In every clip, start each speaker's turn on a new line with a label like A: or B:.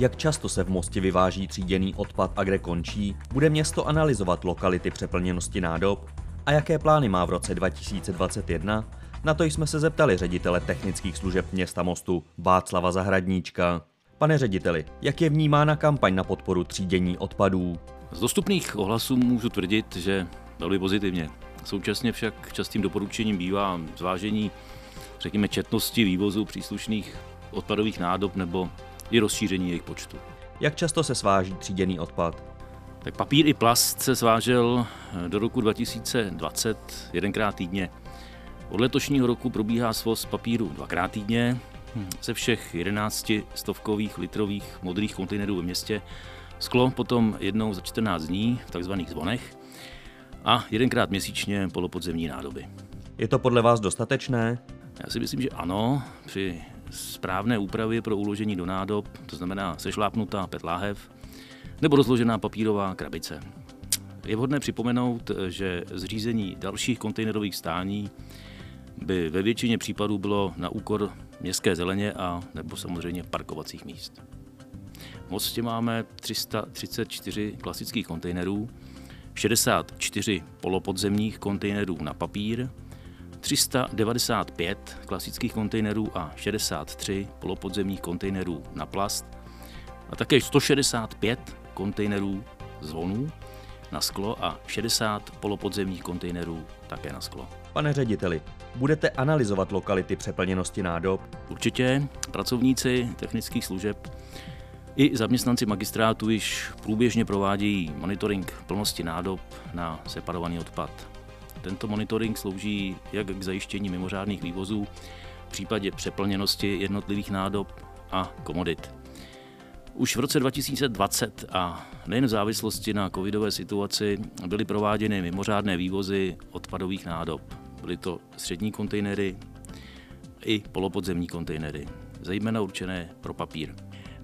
A: Jak často se v Mostě vyváží tříděný odpad a kde končí, bude město analyzovat lokality přeplněnosti nádob a jaké plány má v roce 2021? Na to jsme se zeptali ředitele technických služeb města Mostu Václava Zahradníčka. Pane řediteli, jak je vnímána kampaň na podporu třídění odpadů?
B: Z dostupných ohlasů můžu tvrdit, že velmi pozitivně. Současně však častým doporučením bývá zvážení, řekněme, četnosti vývozu příslušných odpadových nádob nebo i rozšíření jejich počtu.
A: Jak často se sváží tříděný odpad?
B: Tak papír i plast se svážel do roku 2020 jedenkrát týdně. Od letošního roku probíhá svoz papíru dvakrát týdně. Ze všech 11 stovkových litrových modrých kontejnerů ve městě sklo potom jednou za 14 dní v takzvaných zvonech a jedenkrát měsíčně polopodzemní nádoby.
A: Je to podle vás dostatečné?
B: Já si myslím, že ano. Při správné úpravě pro uložení do nádob, to znamená sešlápnutá PET láhev nebo rozložená papírová krabice. Je vhodné připomenout, že zřízení dalších kontejnerových stání by ve většině případů bylo na úkor městské zeleně a nebo samozřejmě parkovacích míst. V Mostě máme 334 klasických kontejnerů, 64 polopodzemních kontejnerů na papír, 395 klasických kontejnerů a 63 polopodzemních kontejnerů na plast a také 165 kontejnerů zvonů na sklo a 60 polopodzemních kontejnerů také na sklo.
A: Pane řediteli, budete analyzovat lokality přeplněnosti nádob?
B: Určitě. Pracovníci technických služeb i zaměstnanci magistrátu již průběžně provádějí monitoring plnosti nádob na separovaný odpad. Tento monitoring slouží jak k zajištění mimořádných vývozů v případě přeplněnosti jednotlivých nádob a komodit. Už v roce 2020 a nejen v závislosti na covidové situaci byly prováděny mimořádné vývozy odpadových nádob. Byly to střední kontejnery i polopodzemní kontejnery, zejména určené pro papír.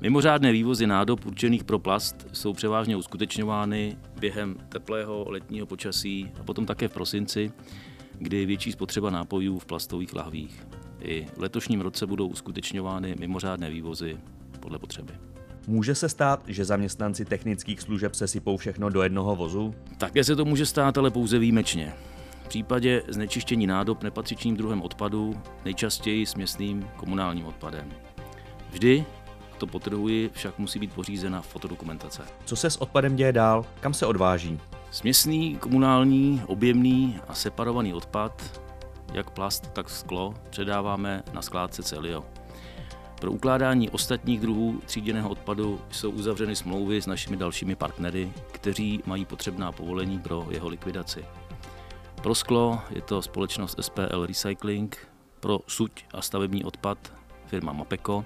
B: Mimořádné vývozy nádob určených pro plast jsou převážně uskutečňovány během teplého letního počasí a potom také v prosinci, kdy je větší spotřeba nápojů v plastových lahvích. I v letošním roce budou uskutečňovány mimořádné vývozy podle potřeby.
A: Může se stát, že zaměstnanci technických služeb se sypou všechno do jednoho vozu?
B: Také se to může stát, ale pouze výjimečně. V případě znečištění nádob nepatřičným druhem odpadu, nejčastěji směsným komunálním odpadem. Vždy, to potrhuji, však musí být pořízena fotodokumentace.
A: Co se s odpadem děje dál? Kam se odváží?
B: Směsný, komunální, objemný a separovaný odpad, jak plast, tak sklo, předáváme na skládce Celio. Pro ukládání ostatních druhů tříděného odpadu jsou uzavřeny smlouvy s našimi dalšími partnery, kteří mají potřebná povolení pro jeho likvidaci. Pro sklo je to společnost SPL Recycling, pro suť a stavební odpad firma Mapeco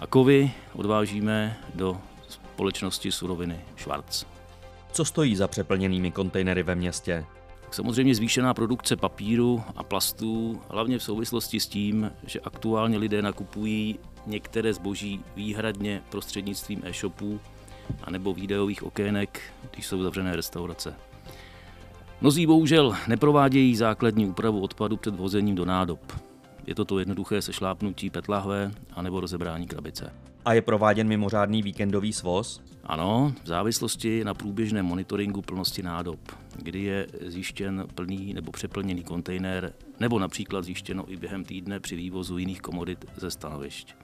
B: a kovy odvážíme do společnosti suroviny Schwarz.
A: Co stojí za přeplněnými kontejnery ve městě?
B: Samozřejmě zvýšená produkce papíru a plastů, hlavně v souvislosti s tím, že aktuálně lidé nakupují některé zboží výhradně prostřednictvím e-shopů anebo videových okének, když jsou zavřené restaurace. Mnozí bohužel neprovádějí základní úpravu odpadu před vozením do nádob. Je to to jednoduché sešlápnutí petlahve anebo rozebrání krabice.
A: A je prováděn mimořádný víkendový svoz?
B: Ano, v závislosti na průběžném monitoringu plnosti nádob, kdy je zjištěn plný nebo přeplněný kontejner, nebo například zjištěno i během týdne při vývozu jiných komodit ze stanovišť.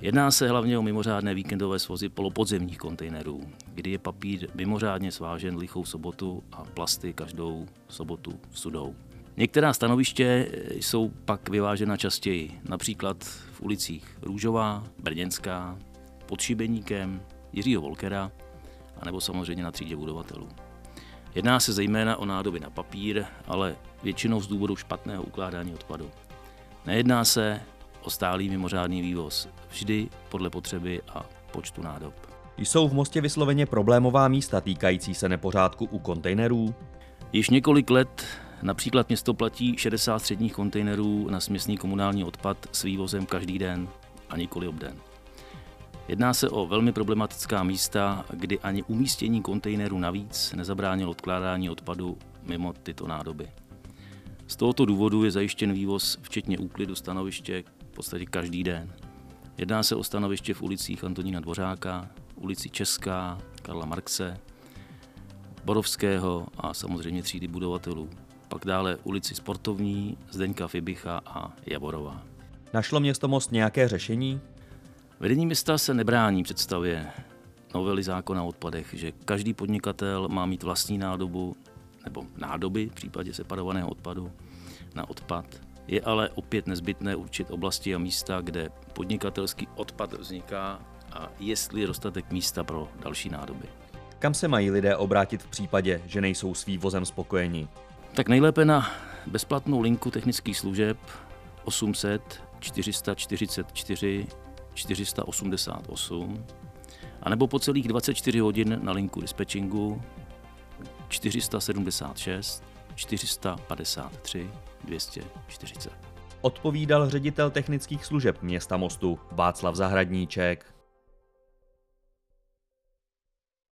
B: Jedná se hlavně o mimořádné víkendové svozy polopodzemních kontejnerů, kdy je papír mimořádně svážen lichou sobotu a plasty každou sobotu v sudou. Některá stanoviště jsou pak vyvážena častěji, například v ulicích Růžová, Brněnská, pod Šibeníkem, Jiřího Volkera, anebo samozřejmě na třídě budovatelů. Jedná se zejména o nádoby na papír, ale většinou z důvodu špatného ukládání odpadu. Nejedná se o stálý mimořádný vývoz, vždy podle potřeby a počtu nádob.
A: Jsou v Mostě vysloveně problémová místa týkající se nepořádku u kontejnerů?
B: Již několik let například město platí 60 středních kontejnerů na směsný komunální odpad s vývozem každý den a nikoli obden. Jedná se o velmi problematická místa, kdy ani umístění kontejnerů navíc nezabránilo odkládání odpadu mimo tyto nádoby. Z tohoto důvodu je zajištěn vývoz včetně úklidu stanoviště v podstatě každý den. Jedná se o stanoviště v ulicích Antonína Dvořáka, ulici Česká, Karla Marxe, Borovského a samozřejmě třídy budovatelů. Pak dále ulici Sportovní, Zdeňka Fibicha a Javorova.
A: Našlo město Most nějaké řešení?
B: Vedení města se nebrání představě novely zákona o odpadech, že každý podnikatel má mít vlastní nádobu nebo nádoby v případě separovaného odpadu na odpad. Je ale opět nezbytné určit oblasti a místa, kde podnikatelský odpad vzniká a jestli je dostatek místa pro další nádoby.
A: Kam se mají lidé obrátit v případě, že nejsou s vývozem spokojeni?
B: Tak nejlépe na bezplatnou linku technických služeb 800 444 488 anebo po celých 24 hodin na linku dispatchingu 476 453 240.
A: Odpovídal ředitel technických služeb města Mostu Václav Zahradníček.